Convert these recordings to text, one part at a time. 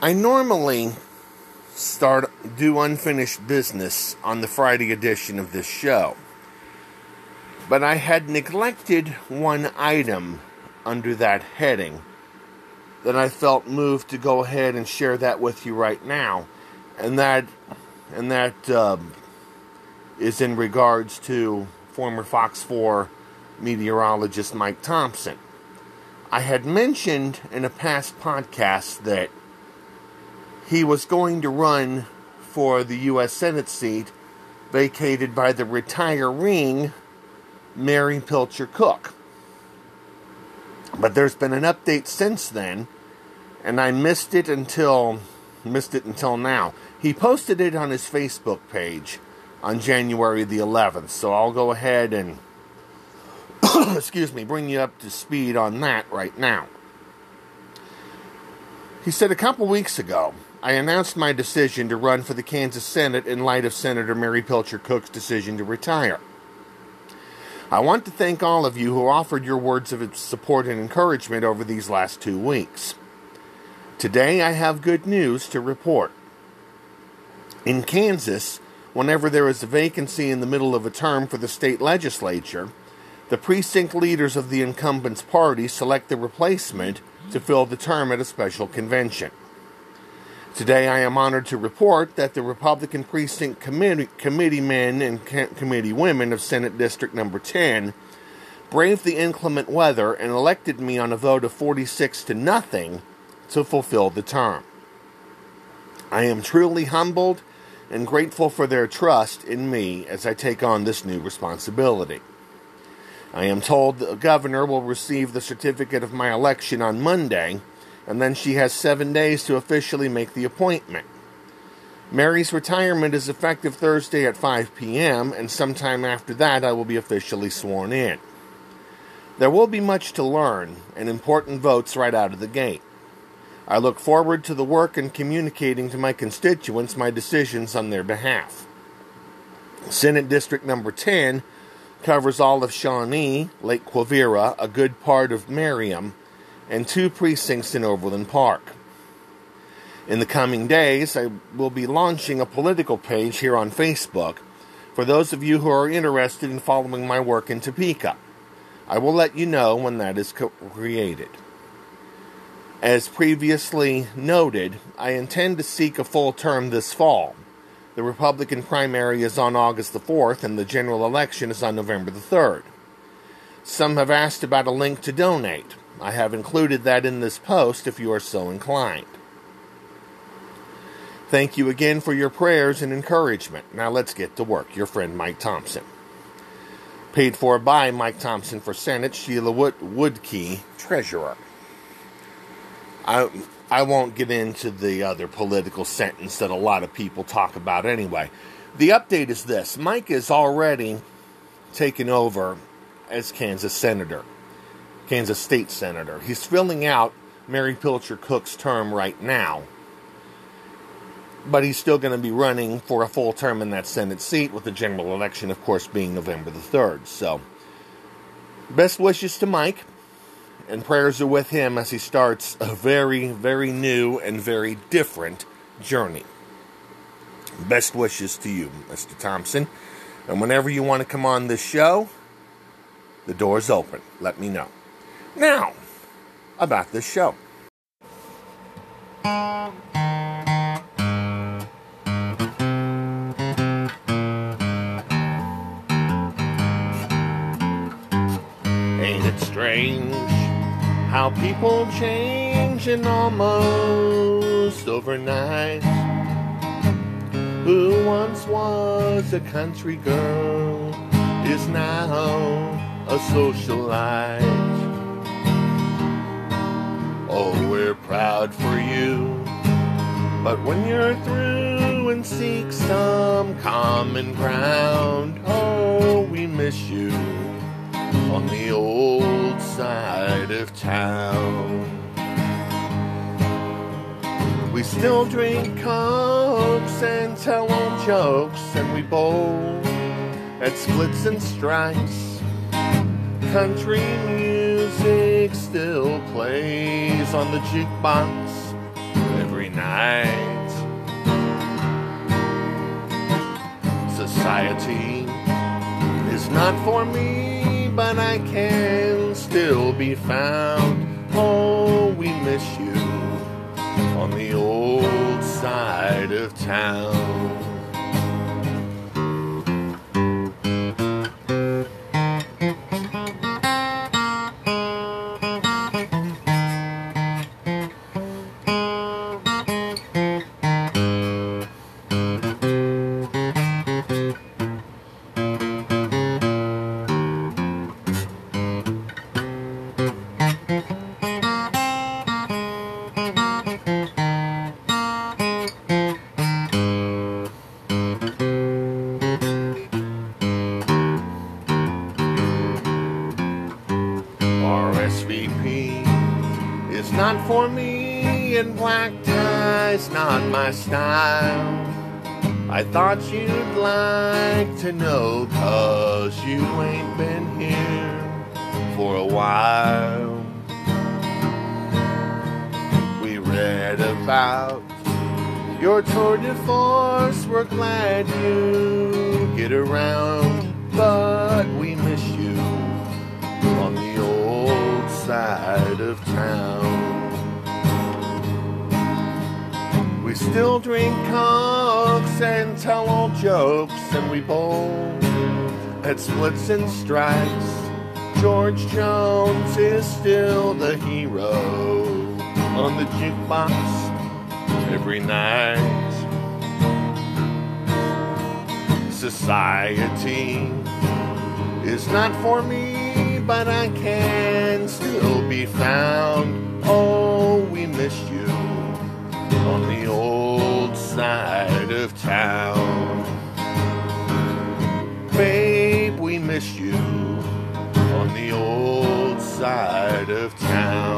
I normally start do unfinished business on the Friday edition of this show. But I had neglected one item under that heading that I felt moved to go ahead and share that with you right now, and that and that um, is in regards to former Fox 4 meteorologist Mike Thompson. I had mentioned in a past podcast that he was going to run for the U.S. Senate seat vacated by the retiring Mary Pilcher Cook. But there's been an update since then, and I missed it until missed it until now. He posted it on his Facebook page on January the 11th, so I'll go ahead and excuse me, bring you up to speed on that right now. He said a couple weeks ago, I announced my decision to run for the Kansas Senate in light of Senator Mary Pilcher Cook's decision to retire. I want to thank all of you who offered your words of support and encouragement over these last two weeks. Today I have good news to report. In Kansas, whenever there is a vacancy in the middle of a term for the state legislature, the precinct leaders of the incumbent's party select the replacement to fill the term at a special convention. Today, I am honored to report that the Republican Precinct Committee, Committee men and Committee women of Senate District Number 10 braved the inclement weather and elected me on a vote of 46 to nothing to fulfill the term. I am truly humbled and grateful for their trust in me as I take on this new responsibility. I am told the governor will receive the certificate of my election on Monday, and then she has seven days to officially make the appointment. Mary's retirement is effective Thursday at 5 p.m., and sometime after that I will be officially sworn in. There will be much to learn and important votes right out of the gate. I look forward to the work and communicating to my constituents my decisions on their behalf. Senate District Number 10 covers all of Shawnee, Lake Quivira, a good part of Merriam, and two precincts in Overland Park. In the coming days, I will be launching a political page here on Facebook for those of you who are interested in following my work in Topeka. I will let you know when that is created. As previously noted, I intend to seek a full term this fall. The Republican primary is on August the 4th, and the general election is on November the 3rd. Some have asked about a link to donate. I have included that in this post if you are so inclined. Thank you again for your prayers and encouragement. Now let's get to work. Your friend Mike Thompson. Paid for by Mike Thompson for Senate, Sheila Wood- Woodkey, Treasurer. I I won't get into the other political sentence that a lot of people talk about anyway. The update is this: Mike is already taken over as Kansas senator, Kansas state senator. He's filling out Mary Pilcher Cook's term right now. But he's still going to be running for a full term in that Senate seat, with the general election, of course, being November the 3rd. So, best wishes to Mike and prayers are with him as he starts a very, very new and very different journey. Best wishes to you, Mr. Thompson. And whenever you want to come on this show, the door's open. Let me know. Now, about this show. Ain't it strange? How people change in almost overnight. Who once was a country girl is now a socialite. Oh, we're proud for you. But when you're through and seek some common ground, oh, we miss you on the old side of town. We still drink cokes and tell old jokes, and we bowl at splits and strikes. Country music still plays on the jukebox every night. Society is not for me, but I can still be found. Oh, we miss you on the old side of town. About your tour de force, we're glad you get around, but we miss you on the old side of town. We still drink cokes and tell old jokes, and we bowl at splits and strikes. George Jones is still the hero on the jukebox every night. Society is not for me, but I can still be found. Oh, we miss you on the old side of town. Babe, we miss you on the old side of town.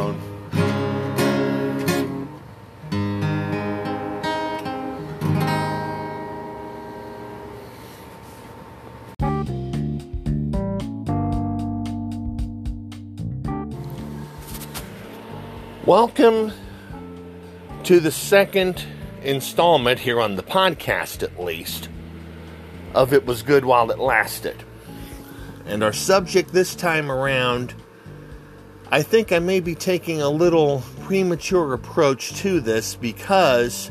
Welcome to the second installment here on the podcast, at least, of It Was Good While It Lasted. And our subject this time around, I think I may be taking a little premature approach to this because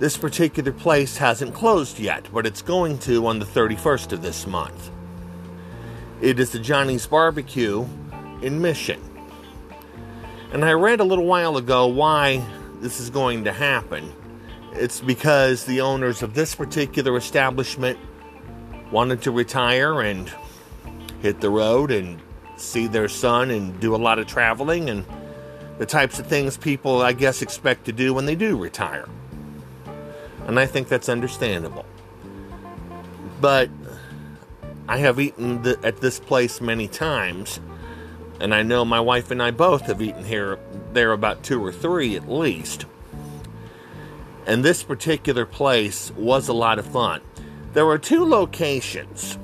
this particular place hasn't closed yet, but it's going to on the 31st of this month. It is the Johnny's Barbecue in Mission. And I read a little while ago why this is going to happen. It's because the owners of this particular establishment wanted to retire and hit the road and see their son and do a lot of traveling and the types of things people, I guess, expect to do when they do retire. And I think that's understandable. But I have eaten th- at this place many times and I know my wife and I both have eaten here there about two or three at least. And this particular place was a lot of fun. There were two locations,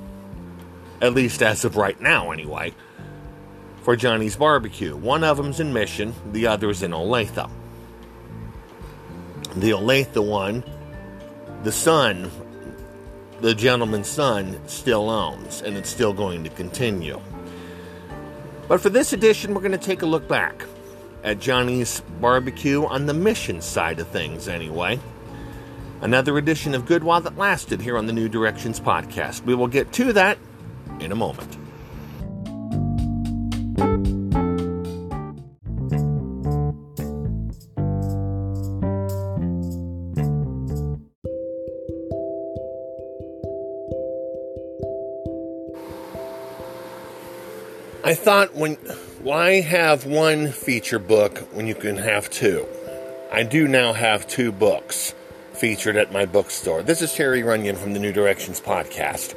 at least as of right now anyway, for Johnny's Barbecue. One of them's in Mission, the other is in Olathe. The Olathe one, the son, the gentleman's son, still owns, and it's still going to continue. But for this edition, we're going to take a look back at Johnny's Barbecue on the mission side of things, anyway. Another edition of Good While That Lasted here on the New Directions podcast. We will get to that in a moment. Thought when why have one feature book when you can have two? I do now have two books featured at my bookstore. This is Terry Runyan from the New Directions podcast.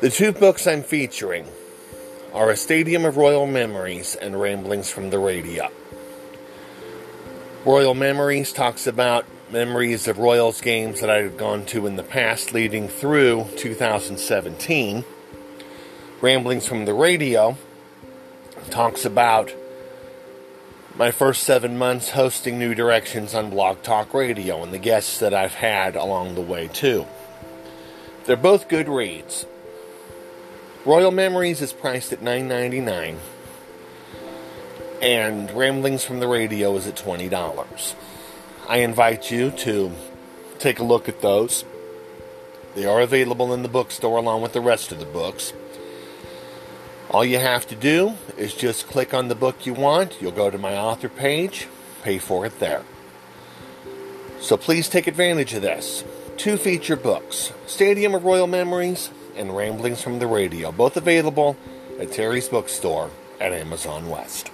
The two books I'm featuring are A Stadium of Royal Memories and Ramblings from the Radio. Royal Memories talks about memories of Royals games that I've gone to in the past leading through 2017. Ramblings from the Radio talks about my first seven months hosting New Directions on Blog Talk Radio and the guests that I've had along the way, too. They're both good reads. Royal Memories is priced at $9.99, and Ramblings from the Radio is at $20. I invite you to take a look at those. They are available in the bookstore along with the rest of the books. All you have to do is just click on the book you want. You'll go to my author page, pay for it there. So please take advantage of this. Two feature books Stadium of Royal Memories and Ramblings from the Radio, both available at Terry's Bookstore at Amazon West.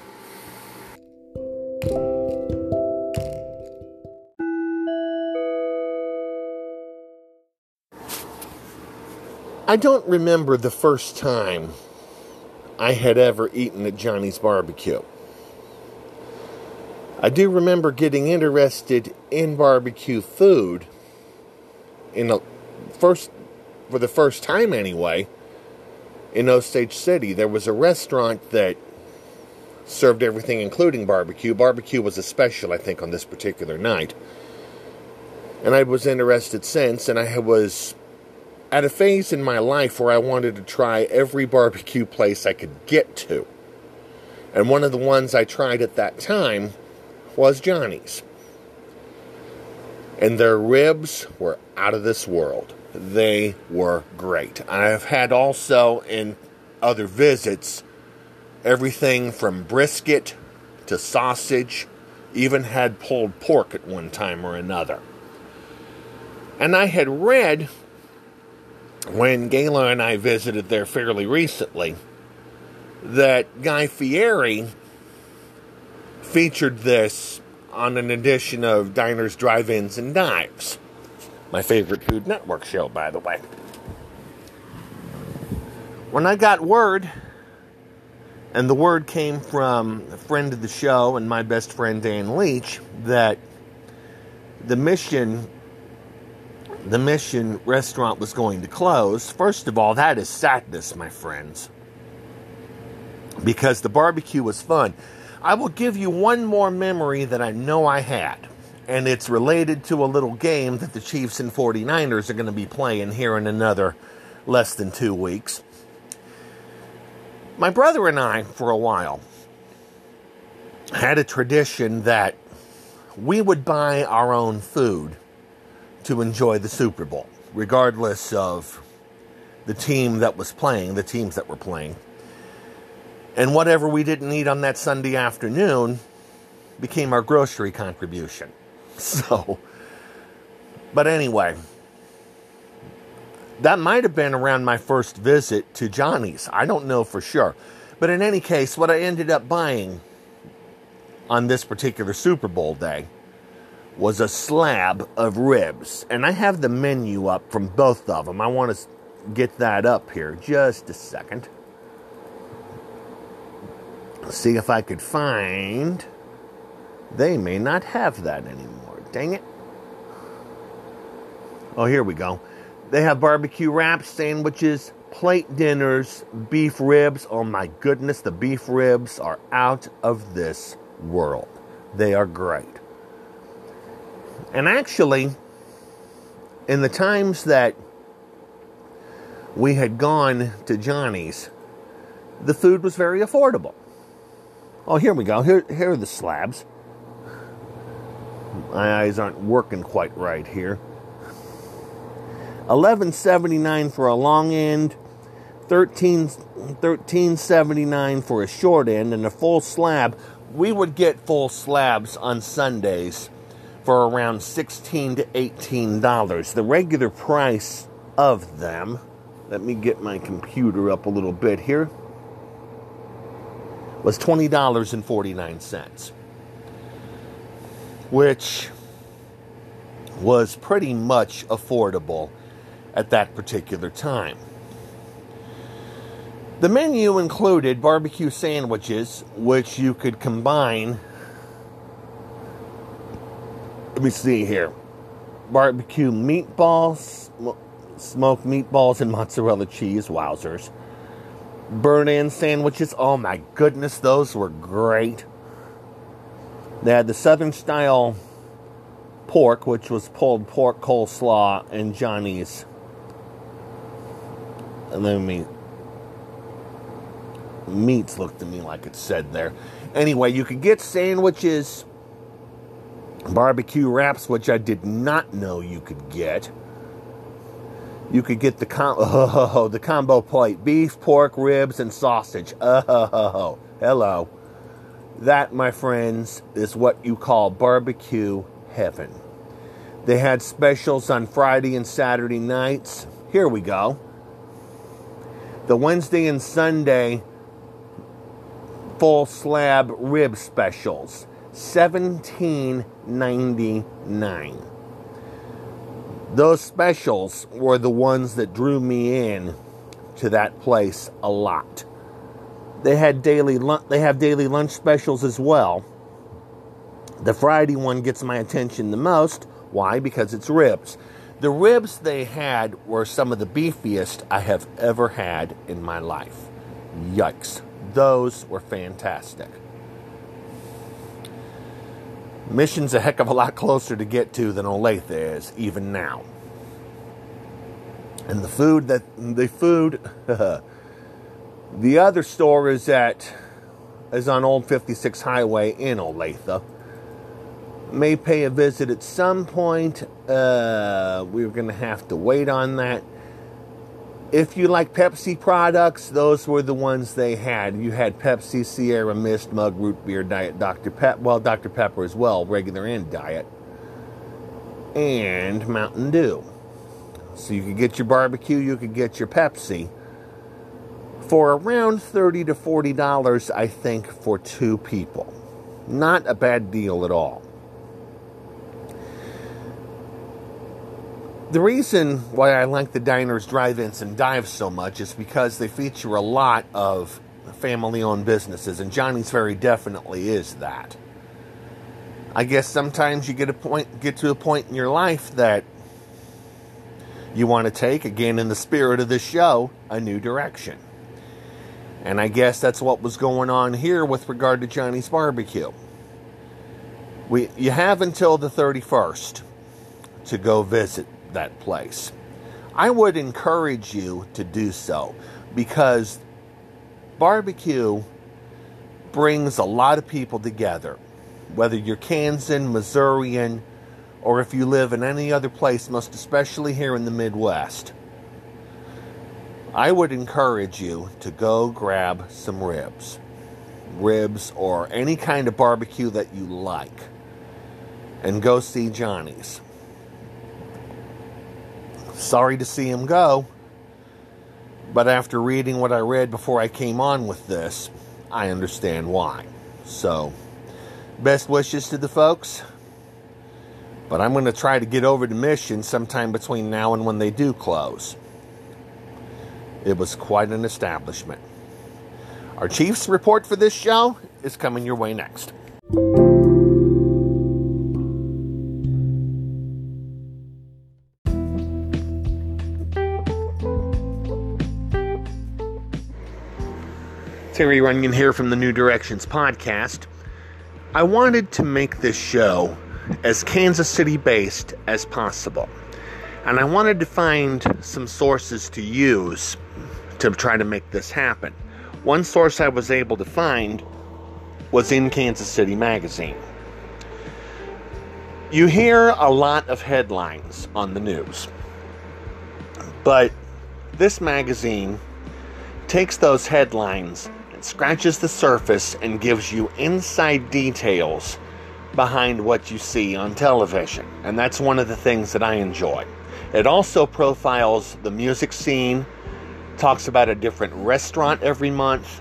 I don't remember the first time I had ever eaten at Johnny's Barbecue. I do remember getting interested in barbecue food in the first for the first time anyway in Osage City. There was a restaurant that served everything including barbecue. Barbecue was a special I think on this particular night. And I was interested since and I was at a phase in my life where I wanted to try every barbecue place I could get to. And one of the ones I tried at that time was Johnny's. And their ribs were out of this world. They were great. I've had also in other visits everything from brisket to sausage, even had pulled pork at one time or another. And I had read when Gala and I visited there fairly recently, that Guy Fieri featured this on an edition of Diners, Drive Ins, and Dives. My favorite Food Network show, by the way. When I got word, and the word came from a friend of the show and my best friend Dan Leach, that the mission the Mission restaurant was going to close, first of all, that is sadness, my friends. Because the barbecue was fun. I will give you one more memory that I know I had, and it's related to a little game that the Chiefs and 49ers are going to be playing here in another less than two weeks. My brother and I, for a while, had a tradition that we would buy our own food to enjoy the Super Bowl, regardless of the team that was playing, the teams that were playing. And whatever we didn't eat on that Sunday afternoon became our grocery contribution. So, but anyway, that might have been around my first visit to Johnny's. I don't know for sure. But in any case, what I ended up buying on this particular Super Bowl day was a slab of ribs. And I have the menu up from both of them. I want to get that up here just a second. See if I could find. They may not have that anymore. Dang it. Oh, here we go. They have barbecue wraps, sandwiches, plate dinners, beef ribs. Oh my goodness, the beef ribs are out of this world. They are great. And actually, in the times that we had gone to Johnny's, the food was very affordable. Oh, here we go. Here, here are the slabs. My eyes aren't working quite right here. 11.79 for a long end, 13 13.79 for a short end and a full slab. We would get full slabs on Sundays for around 16 to 18 dollars. The regular price of them, let me get my computer up a little bit here, was $20.49, which was pretty much affordable at that particular time. The menu included barbecue sandwiches, which you could combine let me see here. Barbecue meatballs, smoked meatballs, and mozzarella cheese. Wowzers. Burnt end sandwiches. Oh my goodness, those were great. They had the Southern style pork, which was pulled pork coleslaw and Johnny's. And then me meats looked to me like it said there. Anyway, you could get sandwiches, barbecue wraps, which I did not know you could get. You could get the com- oh, the combo plate: beef, pork, ribs, and sausage. Oh, hello. That, my friends, is what you call barbecue heaven. They had specials on Friday and Saturday nights. Here we go. The Wednesday and Sunday full slab rib specials, seventeen ninety nine. Those specials were the ones that drew me in to that place a lot. They had daily lunch they have daily lunch specials as well. The Friday one gets my attention the most. Why? Because it's ribs. The ribs they had were some of the beefiest I have ever had in my life. Yikes. Those were fantastic. Mission's a heck of a lot closer to get to than Olathe is, even now. And the food that the food the other store is at is on Old 56 Highway in Olathe. May pay a visit at some point. Uh, we're going to have to wait on that. If you like Pepsi products, those were the ones they had. You had Pepsi, Sierra Mist, Mug, Root Beer, Diet, Dr. Pep, well, Dr. Pepper as well, regular and diet, and Mountain Dew. So you could get your barbecue, you could get your Pepsi for around 30 to 40 dollars, I think, for two people. Not a bad deal at all. The reason why I like the diners, drive ins, and dives so much is because they feature a lot of family owned businesses, and Johnny's very definitely is that. I guess sometimes you get a point get to a point in your life that you want to take, again in the spirit of this show, a new direction. And I guess that's what was going on here with regard to Johnny's barbecue. We you have until the 31st to go visit that place. I would encourage you to do so because barbecue brings a lot of people together. Whether you're Kansan, Missourian, or if you live in any other place, most especially here in the Midwest, I would encourage you to go grab some ribs. Ribs or any kind of barbecue that you like. And go see Johnny's. Sorry to see him go. But after reading what I read before I came on with this, I understand why. So, best wishes to the folks. But I'm going to try to get over to Mission sometime between now and when they do close. It was quite an establishment. Our Chiefs report for this show is coming your way next. Terry Runyan here from the New Directions podcast. I wanted to make this show as Kansas City based as possible. And I wanted to find some sources to use to try to make this happen. One source I was able to find was in Kansas City Magazine. You hear a lot of headlines on the news, but this magazine takes those headlines scratches the surface and gives you inside details behind what you see on television. And that's one of the things that I enjoy. It also profiles the music scene, talks about a different restaurant every month.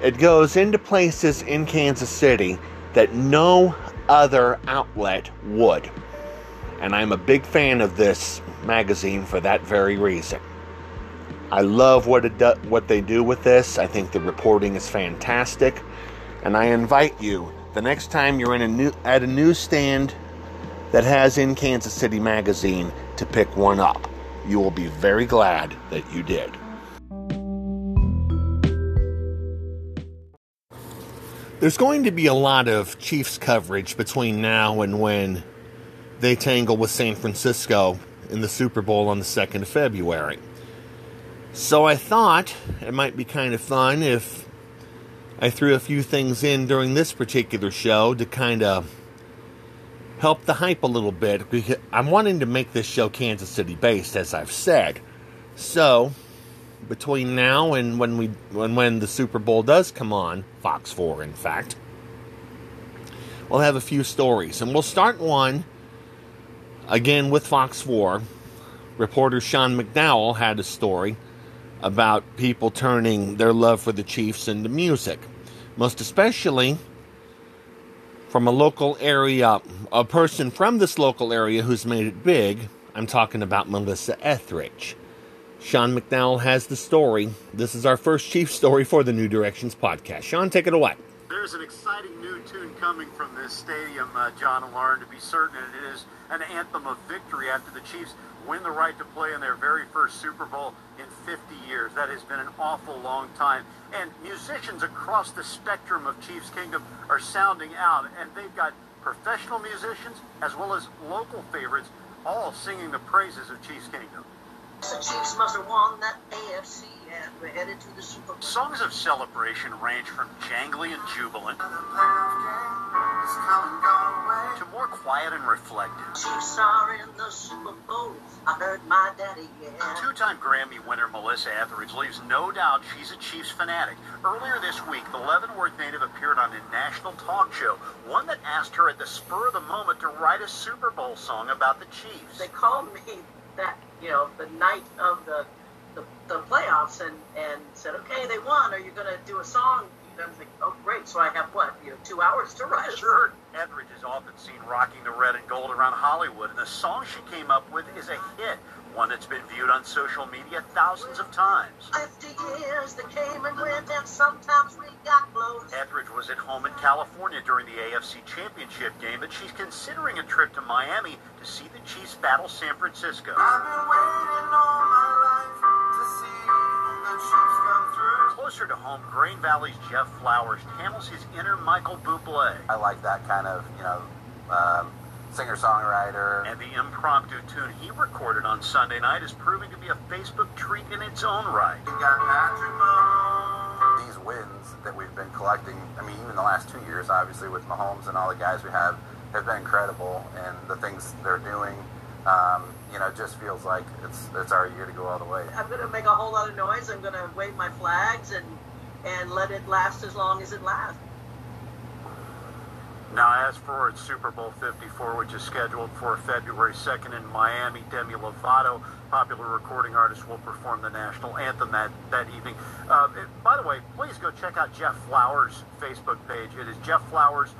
It goes into places in Kansas City that no other outlet would. And I'm a big fan of this magazine for that very reason. I love what it do, what they do with this. I think the reporting is fantastic, and I invite you the next time you're in a new at a newsstand that has in Kansas City magazine to pick one up. You will be very glad that you did. There's going to be a lot of Chiefs coverage between now and when they tangle with San Francisco in the Super Bowl on the 2nd of February. So I thought it might be kind of fun if I threw a few things in during this particular show to kind of help the hype a little bit because I'm wanting to make this show Kansas City based, as I've said. So between now and when we when when the Super Bowl does come on, Fox 4 in fact, we'll have a few stories. And we'll start one again with Fox 4. Reporter Sean McDowell had a story about people turning their love for the Chiefs into music. Most especially from a local area, a person from this local area who's made it big. I'm talking about Melissa Etheridge. Sean McDowell has the story. This is our first chief story for the New Directions podcast. Sean, take it away. There's an exciting new tune coming from this stadium, uh, John and Lauren, to be certain, and it is an anthem of victory after the Chiefs win the right to play in their very first Super Bowl in 50 years. That has been an awful long time. And musicians across the spectrum of Chiefs Kingdom are sounding out, and they've got professional musicians as well as local favorites all singing the praises of Chiefs Kingdom. The Chiefs must have won that AFC and we're headed to the Super Bowl. Songs of celebration range from jangly and jubilant to more quiet and reflective. Chiefs are in the Super Bowl. I heard my daddy yeah. Two-time Grammy winner Melissa Etheridge leaves no doubt she's a Chiefs fanatic. Earlier this week, the Leavenworth native appeared on a national talk show, one that asked her at the spur of the moment to write a Super Bowl song about the Chiefs. They called me that, you know, the night of the the, the playoffs and, and said, okay, they won. Are you going to do a song? And I'm thinking, oh, great. So I have what, you know, two hours to write Sure. Etheridge is often seen rocking the red and gold around Hollywood, and the song she came up with is a hit, one that's been viewed on social media thousands of times. 50 years that came and went, and sometimes we got. Etheridge was at home in California during the AFC Championship game, but she's considering a trip Miami to see the Chiefs battle San Francisco. I've been waiting all my life to see the Chiefs come through. Closer to home, Grain Valley's Jeff Flowers channels his inner Michael Bublé. I like that kind of, you know, um, singer-songwriter. And the impromptu tune he recorded on Sunday night is proving to be a Facebook treat in its own right. You got Patrick Mahomes. These wins that we've been collecting, I mean, even the last two years, obviously, with Mahomes and all the guys we have, have been incredible. And the things they're doing, um, you know, just feels like it's it's our year to go all the way. I'm going to make a whole lot of noise. I'm going to wave my flags and and let it last as long as it lasts. Now, as for its Super Bowl 54, which is scheduled for February 2nd in Miami, Demi Lovato, popular recording artist, will perform the national anthem that, that evening. Uh, it- by the way, please go check out Jeff Flowers' Facebook page. It is Jeff Flowers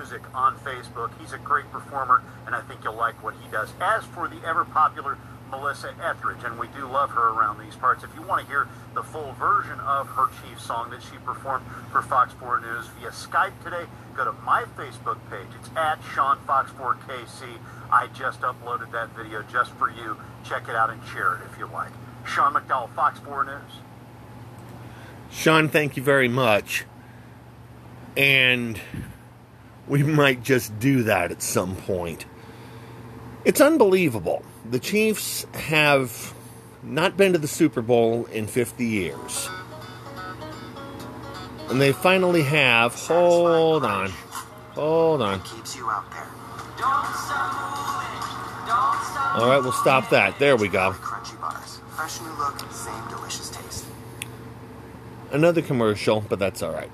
Music on Facebook. He's a great performer, and I think you'll like what he does. As for the ever popular Melissa Etheridge, and we do love her around these parts. If you want to hear the full version of her Chief song that she performed for Fox 4 News via Skype today, go to my Facebook page. It's at Sean Fox 4 KC. I just uploaded that video just for you. Check it out and share it if you like. Sean McDowell, Fox 4 News. Sean, thank you very much. And we might just do that at some point. It's unbelievable. The Chiefs have not been to the Super Bowl in 50 years. And they finally have. Hold on. Hold on. Keeps you out there. All right, we'll stop that. There we go. Crunchy bars. Fresh new look, same delicious taste. another commercial, but that's all right.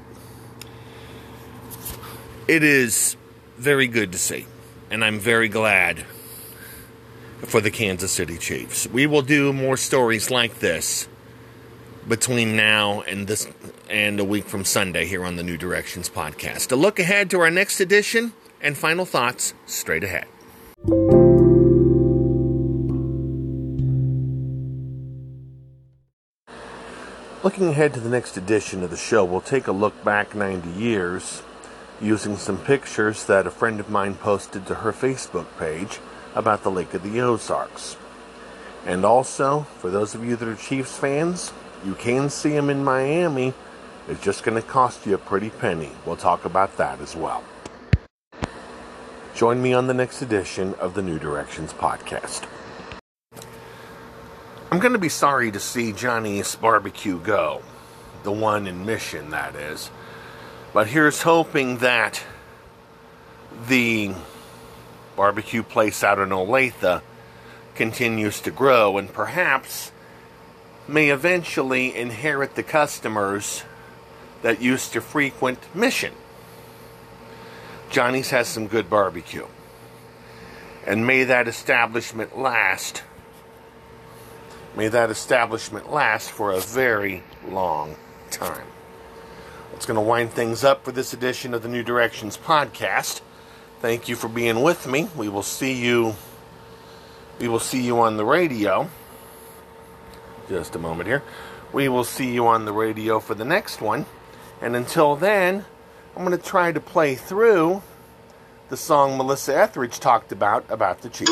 It is very good to see, and I'm very glad for the Kansas City Chiefs. We will do more stories like this between now and this and a week from Sunday here on the New Directions podcast. A look ahead to our next edition and final thoughts straight ahead. Looking ahead to the next edition of the show, we'll take a look back 90 years using some pictures that a friend of mine posted to her Facebook page about the Lake of the Ozarks. And also, for those of you that are Chiefs fans, you can see them in Miami It's just going to cost you a pretty penny. We'll talk about that as well. Join me on the next edition of the New Directions podcast. I'm going to be sorry to see Johnny's Barbecue go. The one in Mission, that is. But here's hoping that the barbecue place out in Olathe continues to grow and perhaps may eventually inherit the customers that used to frequent Mission. Johnny's has some good barbecue. And may that establishment last. May that establishment last for a very long time. It's going to wind things up for this edition of the New Directions podcast. Thank you for being with me. We will see you we will see you on the radio. Just a moment here. We will see you on the radio for the next one. And until then, I'm going to try to play through the song Melissa Etheridge talked about about the Chiefs.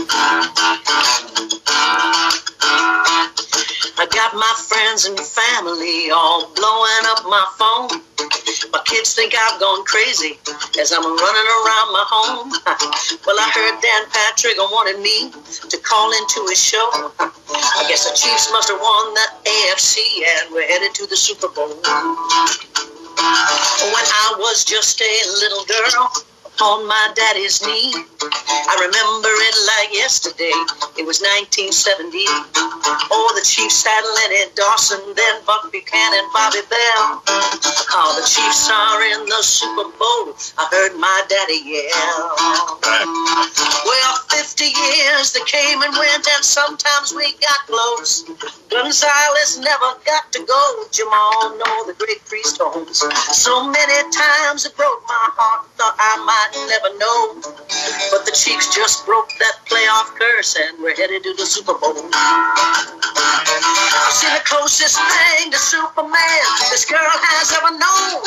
I got my friends and family all blowing up my phone. My kids think I've gone crazy as I'm running around my home. Well, I heard Dan Patrick wanted me to call into his show. I guess the Chiefs must have won the AFC and we're headed to the Super Bowl. When I was just a little girl on my daddy's knee, I remember it like yesterday. It was 1970. Oh, the Chiefs had Lenny Dawson, then Buck Buchanan, Bobby Bell. Oh, the Chiefs are in the Super Bowl. I heard my daddy yell. Well, 50 years they came and went, and sometimes we got close. Gonzalez never got to go. Jamaal, know the great priest Holmes. So many times it broke my heart. Thought I might never know. But the Chiefs just broke that playoff curse, and we're headed to the Super Bowl. Seen the closest thing to Superman this girl has ever known.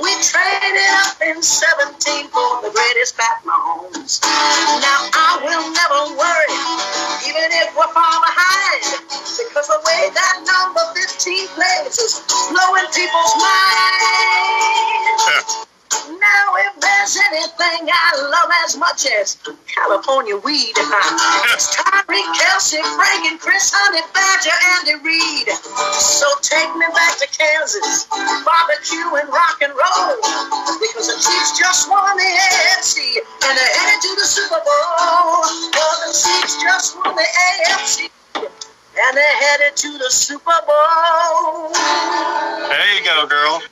We traded up in 17 for the greatest Pat Mahomes. Now I will never worry, even if we're far behind, because the way that number 15 plays is blowing people's minds. Now, if there's anything I love as much as California weed, it's Tyreek, Kelce, Frank and Chris Honey Badger, Andy Reid. So take me back to Kansas, barbecue and rock and roll, because the Chiefs just won the AFC and they're headed to the Super Bowl. Well, the Chiefs just won the AFC and they're headed to the Super Bowl. There you go, girl.